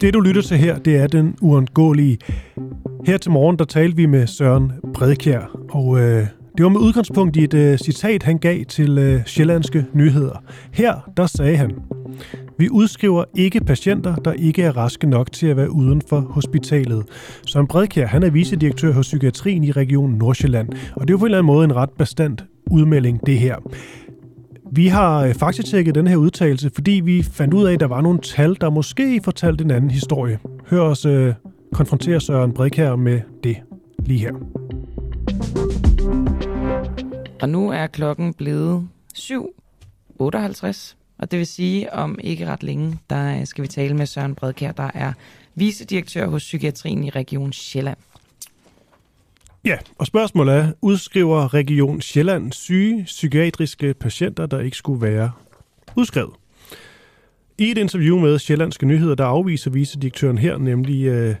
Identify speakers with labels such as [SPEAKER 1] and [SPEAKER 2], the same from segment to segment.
[SPEAKER 1] Det du lytter til her, det er den uundgåelige. Her til morgen, der talte vi med Søren Bredkjær, og øh, det var med udgangspunkt i et øh, citat, han gav til øh, Sjællandske Nyheder. Her, der sagde han, vi udskriver ikke patienter, der ikke er raske nok til at være uden for hospitalet. Søren Bredkjær, han er vicedirektør hos Psykiatrien i Region Nordsjælland, og det er jo på en eller anden måde en ret bestandt udmelding, det her. Vi har øh, faktatjekket faktisk tjekket den her udtalelse, fordi vi fandt ud af, at der var nogle tal, der måske fortalte en anden historie. Hør os øh, konfrontere Søren Bredkær med det lige her.
[SPEAKER 2] Og nu er klokken blevet 7.58, og det vil sige, om ikke ret længe, der øh, skal vi tale med Søren Bredkær, der er vicedirektør hos Psykiatrien i Region Sjælland.
[SPEAKER 1] Ja, og spørgsmålet er, udskriver Region Sjælland syge psykiatriske patienter, der ikke skulle være udskrevet? I et interview med Sjællandske Nyheder, der afviser vicedirektøren her nemlig, øh,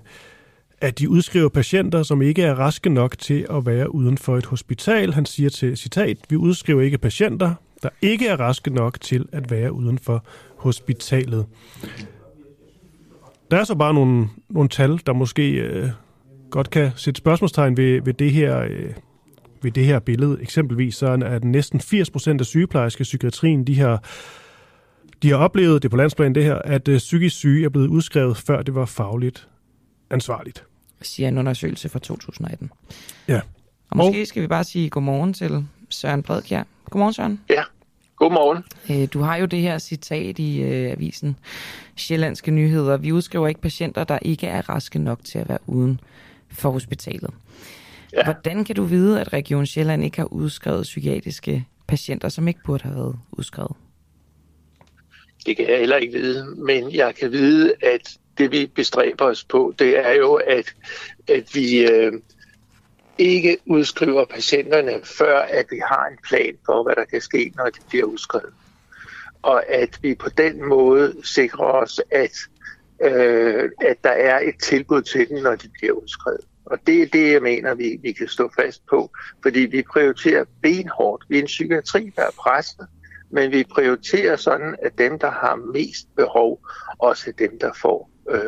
[SPEAKER 1] at de udskriver patienter, som ikke er raske nok til at være uden for et hospital. Han siger til citat, vi udskriver ikke patienter, der ikke er raske nok til at være uden for hospitalet. Der er så bare nogle, nogle tal, der måske øh, godt kan sætte spørgsmålstegn ved, ved, det her, øh, ved det her billede. Eksempelvis så er det næsten 80 procent af sygeplejerske psykiatrien, de har, de har oplevet, det på landsplan det her, at øh, psykisk syge er blevet udskrevet, før det var fagligt ansvarligt.
[SPEAKER 2] Siger en undersøgelse fra 2018.
[SPEAKER 1] Ja.
[SPEAKER 2] Og måske og... skal vi bare sige godmorgen til Søren Bredkjær. Godmorgen, Søren.
[SPEAKER 3] Ja, godmorgen.
[SPEAKER 2] Øh, du har jo det her citat i øh, avisen Sjællandske Nyheder. Vi udskriver ikke patienter, der ikke er raske nok til at være uden for hospitalet. Ja. Hvordan kan du vide, at Region Sjælland ikke har udskrevet psykiatriske patienter, som ikke burde have været udskrevet?
[SPEAKER 3] Det kan jeg heller ikke vide, men jeg kan vide, at det vi bestræber os på, det er jo, at, at vi øh, ikke udskriver patienterne, før at vi har en plan for, hvad der kan ske, når de bliver udskrevet. Og at vi på den måde sikrer os, at øh, at der er et tilbud til dem, når de bliver udskrevet. Og det er det, jeg mener, vi, vi kan stå fast på, fordi vi prioriterer benhårdt. Vi er en psykiatri, der er presset, men vi prioriterer sådan, at dem, der har mest behov, også er dem, der får øh,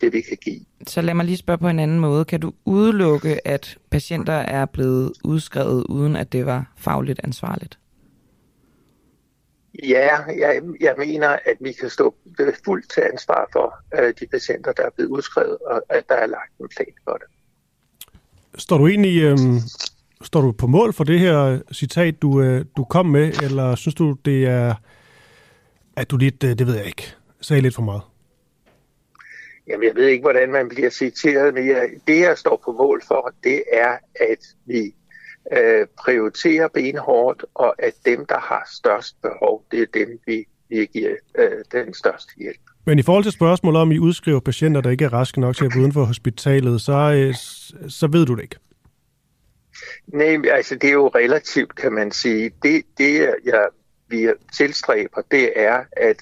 [SPEAKER 3] det, vi kan give.
[SPEAKER 2] Så lad mig lige spørge på en anden måde. Kan du udelukke, at patienter er blevet udskrevet, uden at det var fagligt ansvarligt?
[SPEAKER 3] Ja, jeg, jeg mener, at vi kan stå fuldt til ansvar for uh, de patienter, der er blevet udskrevet, og at der er lagt en plan for det.
[SPEAKER 1] Står du egentlig øhm, står du på mål for det her citat, du, øh, du kom med, eller synes du, det er, at du lidt, øh, det ved jeg ikke, sagde lidt for meget?
[SPEAKER 3] Jamen, jeg ved ikke, hvordan man bliver citeret, men jeg, det, jeg står på mål for, det er, at vi øh, prioriterer benhårdt, og at dem, der har størst behov, det er dem, vi, vi giver øh, den største hjælp.
[SPEAKER 1] Men i forhold til spørgsmålet om, I udskriver patienter, der ikke er raske nok til at være uden for hospitalet, så, øh, så ved du det ikke?
[SPEAKER 3] Nej, altså det er jo relativt, kan man sige. Det, det jeg, vi tilstræber, det er, at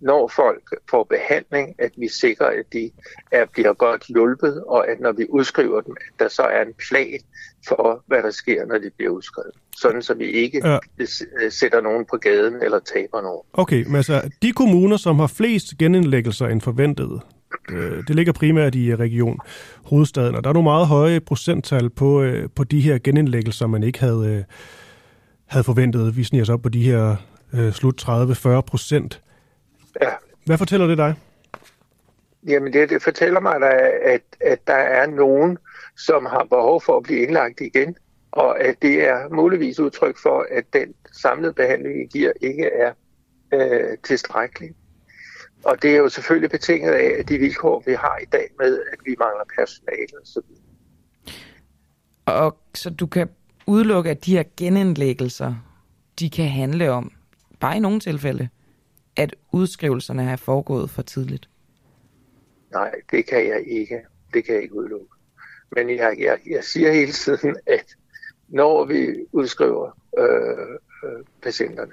[SPEAKER 3] når folk får behandling, at vi sikrer, at de er, bliver godt hjulpet, og at når vi udskriver dem, at der så er en plan for, hvad der sker, når de bliver udskrevet. Sådan, så vi ikke ja. sætter nogen på gaden eller taber nogen.
[SPEAKER 1] Okay, men altså, de kommuner, som har flest genindlæggelser end forventet, øh, det ligger primært i Region Hovedstaden, og der er nogle meget høje procenttal på, øh, på de her genindlæggelser, man ikke havde, øh, havde forventet. Vi sniger os op på de her slut 30-40 procent.
[SPEAKER 3] Ja.
[SPEAKER 1] Hvad fortæller det dig?
[SPEAKER 3] Jamen det, det fortæller mig, at, at der er nogen, som har behov for at blive indlagt igen, og at det er muligvis udtryk for, at den samlede behandling, vi giver, ikke er øh, tilstrækkelig. Og det er jo selvfølgelig betinget af de vilkår, vi har i dag med, at vi mangler personale og så videre.
[SPEAKER 2] Og så du kan udelukke, at de her genindlæggelser, de kan handle om, bare i nogle tilfælde, at udskrivelserne er foregået for tidligt?
[SPEAKER 3] Nej, det kan jeg ikke. Det kan jeg ikke udelukke. Men jeg, jeg, jeg siger hele tiden, at når vi udskriver øh, øh, patienterne,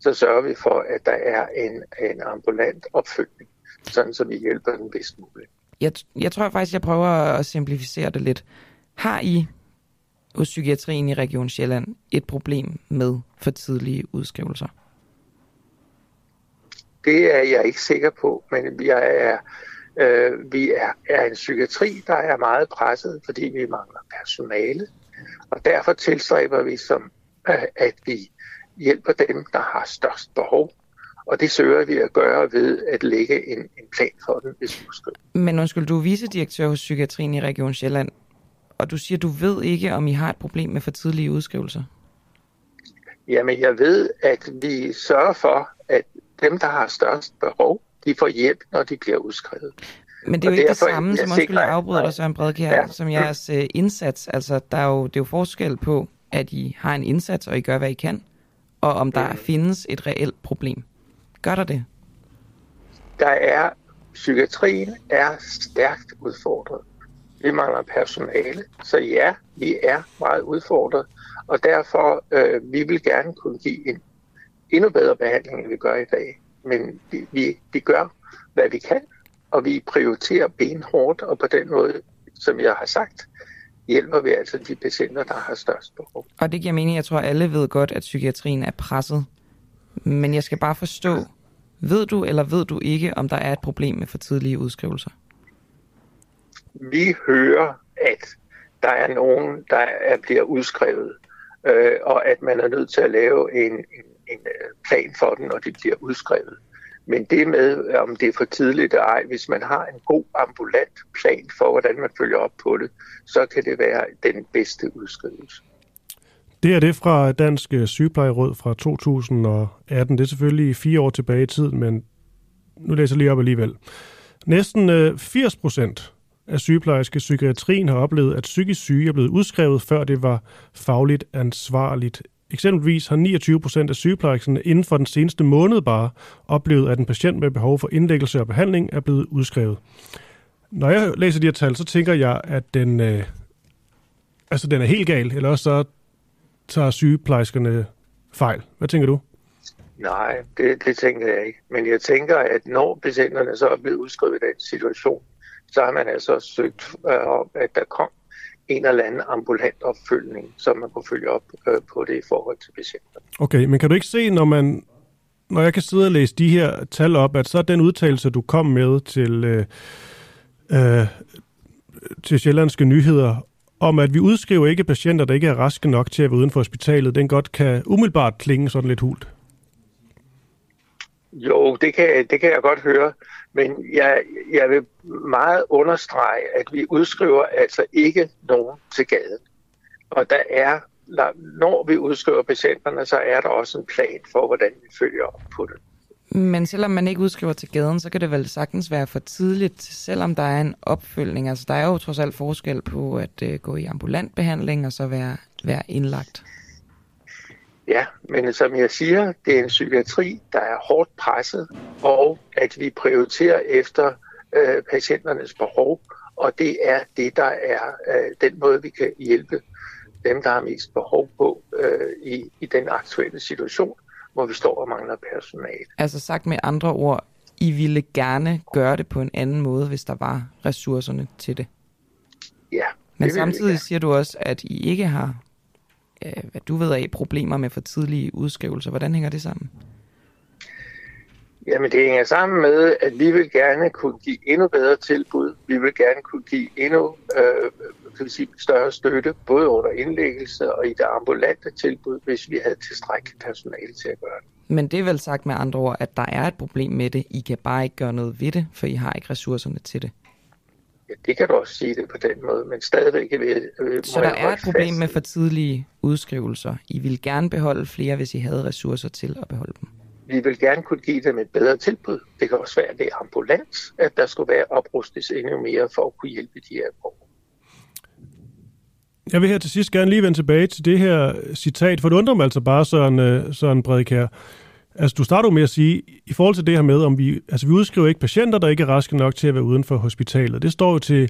[SPEAKER 3] så sørger vi for, at der er en, en ambulant opfølgning, sådan så vi hjælper den bedst muligt.
[SPEAKER 2] Jeg, jeg tror faktisk, jeg prøver at simplificere det lidt. Har I hos psykiatrien i Region Sjælland et problem med for tidlige udskrivelser?
[SPEAKER 3] Det er jeg ikke sikker på, men jeg er Øh, vi er, er en psykiatri, der er meget presset, fordi vi mangler personale. Og derfor tilstræber vi, som, øh, at vi hjælper dem, der har størst behov. Og det søger vi at gøre ved at lægge en, en plan for den, hvis vi skal.
[SPEAKER 2] Men undskyld, du er vicedirektør hos Psykiatrien i Region Sjælland, og du siger, du ved ikke, om I har et problem med for tidlige udskrivelser.
[SPEAKER 3] Jamen, jeg ved, at vi sørger for, at dem, der har størst behov, de får hjælp, når de bliver udskrevet.
[SPEAKER 2] Men det er jo ikke det samme, som undskyld, jeg afbryder dig, Søren Bredkjær, ja. som jeres uh, indsats. Altså, der er jo, det er jo forskel på, at I har en indsats, og I gør, hvad I kan, og om der mm. findes et reelt problem. Gør der det?
[SPEAKER 3] Der er, psykiatrien er stærkt udfordret. Vi mangler personale, så ja, vi er meget udfordret, og derfor øh, vi vil gerne kunne give en endnu bedre behandling, end vi gør i dag. Men vi, vi, vi gør, hvad vi kan, og vi prioriterer benhårdt, og på den måde, som jeg har sagt, hjælper vi altså de patienter, der har størst behov.
[SPEAKER 2] Og det giver mening, jeg tror, alle ved godt, at psykiatrien er presset. Men jeg skal bare forstå, ved du eller ved du ikke, om der er et problem med for tidlige udskrivelser?
[SPEAKER 3] Vi hører, at der er nogen, der er, bliver udskrevet, øh, og at man er nødt til at lave en, en, en øh, plan for den, når det bliver udskrevet. Men det med, om det er for tidligt eller ej, hvis man har en god ambulant plan for, hvordan man følger op på det, så kan det være den bedste udskrivelse.
[SPEAKER 1] Det er det fra Dansk øh, Sygeplejeråd fra 2018. Det er selvfølgelig fire år tilbage i tiden, men nu læser jeg lige op alligevel. Næsten øh, 80 procent af sygeplejerske psykiatrien har oplevet, at psykisk syge er blevet udskrevet, før det var fagligt ansvarligt. Eksempelvis har 29 procent af sygeplejerskerne inden for den seneste måned bare oplevet, at en patient med behov for indlæggelse og behandling er blevet udskrevet. Når jeg læser de her tal, så tænker jeg, at den, øh, altså den er helt gal, eller også så tager sygeplejerskerne fejl. Hvad tænker du?
[SPEAKER 3] Nej, det, det tænker jeg ikke. Men jeg tænker, at når patienterne så er blevet udskrevet i den situation, så har man altså søgt øh, om, at der kom en eller anden ambulant opfølgning, så man kunne følge op øh, på det i forhold til patienter.
[SPEAKER 1] Okay, men kan du ikke se, når man når jeg kan sidde og læse de her tal op, at så den udtalelse, du kom med til, øh, øh, til Sjællandske Nyheder, om at vi udskriver ikke patienter, der ikke er raske nok til at være uden for hospitalet, den godt kan umiddelbart klinge sådan lidt hult.
[SPEAKER 3] Jo, det kan, det kan jeg godt høre, men jeg, jeg vil meget understrege, at vi udskriver altså ikke nogen til gaden. Og der er, når vi udskriver patienterne, så er der også en plan for, hvordan vi følger op på det.
[SPEAKER 2] Men selvom man ikke udskriver til gaden, så kan det vel sagtens være for tidligt, selvom der er en opfølgning. Altså, der er jo trods alt forskel på at øh, gå i ambulant behandling og så være, være indlagt.
[SPEAKER 3] Ja, men som jeg siger, det er en psykiatri, der er hårdt presset, og at vi prioriterer efter øh, patienternes behov, og det er det, der er øh, den måde, vi kan hjælpe dem, der har mest behov på øh, i, i den aktuelle situation hvor vi står og mangler personale.
[SPEAKER 2] Altså sagt med andre ord, I ville gerne gøre det på en anden måde, hvis der var ressourcerne til det?
[SPEAKER 3] Ja.
[SPEAKER 2] Men samtidig siger du også, at I ikke har, hvad du ved af, problemer med for tidlige udskrivelser. Hvordan hænger det sammen?
[SPEAKER 3] Jamen det hænger sammen med, at vi vil gerne kunne give endnu bedre tilbud. Vi vil gerne kunne give endnu øh, kan vi sige, større støtte, både under indlæggelse og i det ambulante tilbud, hvis vi havde tilstrækkeligt personale til at gøre det.
[SPEAKER 2] Men det er vel sagt med andre ord, at der er et problem med det. I kan bare ikke gøre noget ved det, for I har ikke ressourcerne til det.
[SPEAKER 3] Ja, det kan du også sige det på den måde, men stadigvæk vil,
[SPEAKER 2] vil Så der er et problem fast. med for tidlige udskrivelser. I vil gerne beholde flere, hvis I havde ressourcer til at beholde dem
[SPEAKER 3] vi vil gerne kunne give dem et bedre tilbud. Det kan også være, at det er ambulans, at der skulle være oprustes endnu mere for at kunne hjælpe de her borgere.
[SPEAKER 1] Jeg vil her til sidst gerne lige vende tilbage til det her citat, for det undrer mig altså bare, Søren, øh, Søren Bredkær. Altså, du starter med at sige, i forhold til det her med, om vi, altså vi udskriver ikke patienter, der ikke er raske nok til at være uden for hospitalet. Det står jo til,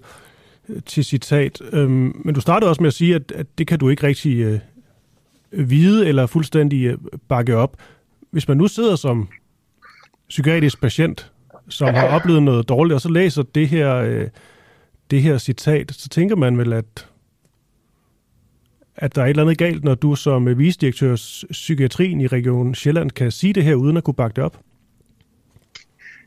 [SPEAKER 1] til citat. Øhm, men du startede også med at sige, at, at det kan du ikke rigtig øh, vide eller fuldstændig øh, bakke op. Hvis man nu sidder som psykiatrisk patient, som har oplevet noget dårligt, og så læser det her, øh, det her citat, så tænker man vel, at at der er et eller andet galt, når du som øh, visdirektør psykiatrien i Region Sjælland kan sige det her, uden at kunne bakke det op?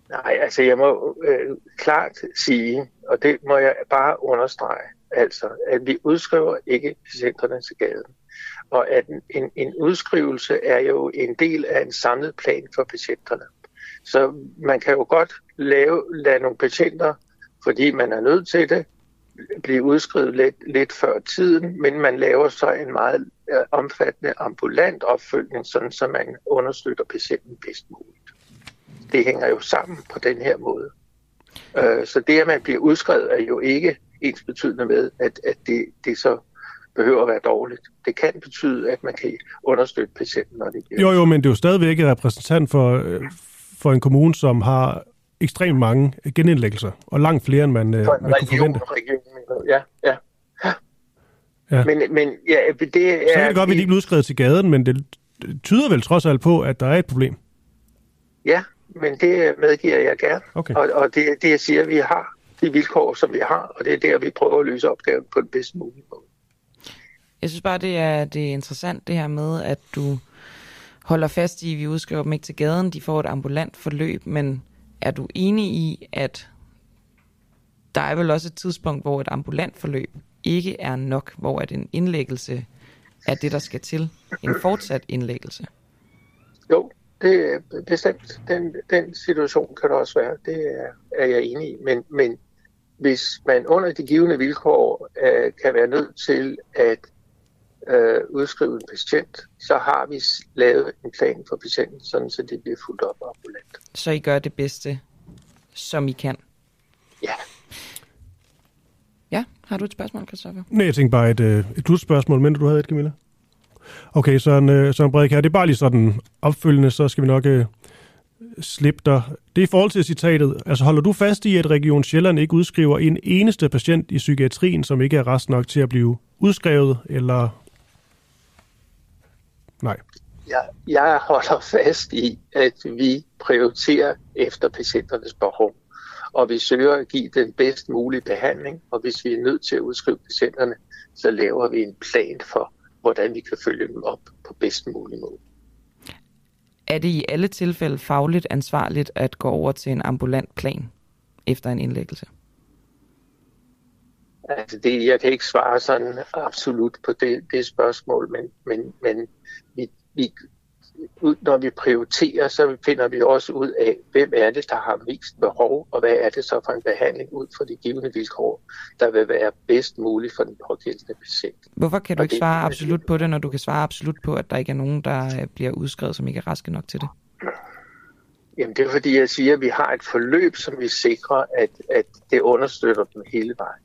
[SPEAKER 3] Nej, altså jeg må øh, klart sige, og det må jeg bare understrege, altså at vi udskriver ikke patienterne til gaden. Og at en, en, en udskrivelse er jo en del af en samlet plan for patienterne. Så man kan jo godt lave, lade nogle patienter, fordi man er nødt til det, blive udskrevet lidt, lidt før tiden, men man laver så en meget øh, omfattende ambulant opfølgning, sådan så man understøtter patienten bedst muligt. Det hænger jo sammen på den her måde. Øh, så det, at man bliver udskrevet, er jo ikke ens betydende med, at, at det, det så behøver at være dårligt. Det kan betyde, at man kan understøtte patienten, når det bliver...
[SPEAKER 1] Jo, jo, men det er jo stadigvæk repræsentant for, øh, for en kommune, som har ekstremt mange genindlæggelser, og langt flere, end man, øh, man region, kunne forvente.
[SPEAKER 3] Region, ja, ja. Ja. Men, men ja, det er...
[SPEAKER 1] Så er det godt, at vi lige bliver udskrevet til gaden, men det tyder vel trods alt på, at der er et problem.
[SPEAKER 3] Ja, men det medgiver jeg gerne. Okay. Og, og det det, jeg siger, at vi har de vilkår, som vi har, og det er der, vi prøver at løse opgaven på den bedste mulige måde.
[SPEAKER 2] Jeg synes bare, det er, det er interessant det her med, at du holder fast i, at vi udskriver dem ikke til gaden, de får et ambulant forløb, men er du enig i, at der er vel også et tidspunkt, hvor et ambulant forløb ikke er nok, hvor at en indlæggelse er det, der skal til, en fortsat indlæggelse?
[SPEAKER 3] Jo, det er bestemt. Den, den situation kan det også være. Det er, er jeg enig i. Men, men hvis man under de givende vilkår øh, kan være nødt til at øh, udskrive en patient, så har vi lavet en plan for patienten, sådan så det bliver fuldt op ambulant.
[SPEAKER 2] Så I gør det bedste, som I kan?
[SPEAKER 3] Ja.
[SPEAKER 2] Ja, har du et spørgsmål, Christoffer?
[SPEAKER 1] Nej, jeg tænkte bare et, øh, et slutspørgsmål, men du havde et, Camilla. Okay, så en, øh, så en Bredek her, det er bare lige sådan opfølgende, så skal vi nok øh, slippe dig. Det er i forhold til citatet. Altså holder du fast i, at Region Sjælland ikke udskriver en eneste patient i psykiatrien, som ikke er rest nok til at blive udskrevet, eller Nej.
[SPEAKER 3] Jeg, jeg holder fast i, at vi prioriterer efter patienternes behov, og vi søger at give den bedst mulige behandling, og hvis vi er nødt til at udskrive patienterne, så laver vi en plan for, hvordan vi kan følge dem op på bedst mulig måde.
[SPEAKER 2] Er det i alle tilfælde fagligt ansvarligt at gå over til en ambulant plan efter en indlæggelse?
[SPEAKER 3] Altså det, jeg kan ikke svare sådan absolut på det, det spørgsmål, men, men, men vi, vi, når vi prioriterer, så finder vi også ud af, hvem er det, der har mest behov, og hvad er det så for en behandling ud fra de givende vilkår, der vil være bedst muligt for den pågældende patient.
[SPEAKER 2] Hvorfor kan du ikke svare absolut på det, når du kan svare absolut på, at der ikke er nogen, der bliver udskrevet, som ikke er raske nok til det?
[SPEAKER 3] Jamen det er fordi, jeg siger, at vi har et forløb, som vi sikrer, at, at det understøtter dem hele vejen.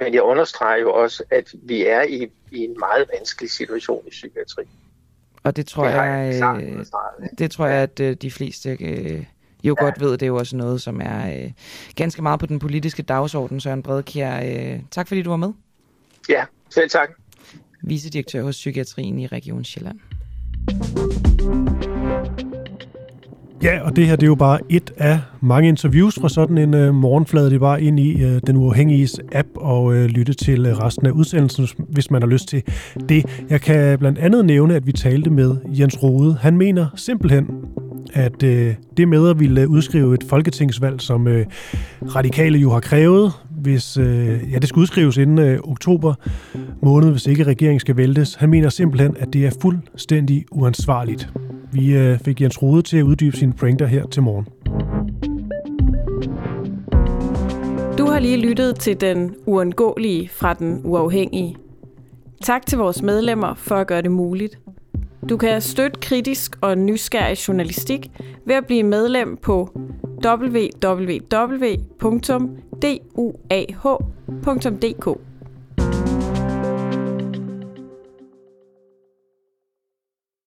[SPEAKER 3] Men jeg understreger jo også, at vi er i, i en meget vanskelig situation i psykiatrien.
[SPEAKER 2] Og det tror det jeg, jeg øh, det tror jeg, at øh, de fleste øh, jo ja. godt ved. Det er jo også noget, som er øh, ganske meget på den politiske dagsorden, Søren Bredkjær. Øh, tak fordi du var med.
[SPEAKER 3] Ja, selv tak.
[SPEAKER 2] Vicedirektør hos Psykiatrien i Region Sjælland.
[SPEAKER 1] Ja, og det her det er jo bare et af mange interviews fra sådan en øh, morgenflade. Det var ind i øh, den uafhængige app og øh, lytte til øh, resten af udsendelsen, hvis man har lyst til det. Jeg kan blandt andet nævne, at vi talte med Jens Rode. Han mener simpelthen, at øh, det med at ville udskrive et folketingsvalg, som øh, radikale jo har krævet, hvis øh, ja, det skal udskrives inden øh, oktober måned, hvis ikke regeringen skal væltes. Han mener simpelthen, at det er fuldstændig uansvarligt. Vi øh, fik Jens Rode til at uddybe sin pointer her til morgen.
[SPEAKER 4] Du har lige lyttet til den uundgåelige fra den uafhængige. Tak til vores medlemmer for at gøre det muligt. Du kan støtte kritisk og nysgerrig journalistik ved at blive medlem på www.duah.dk.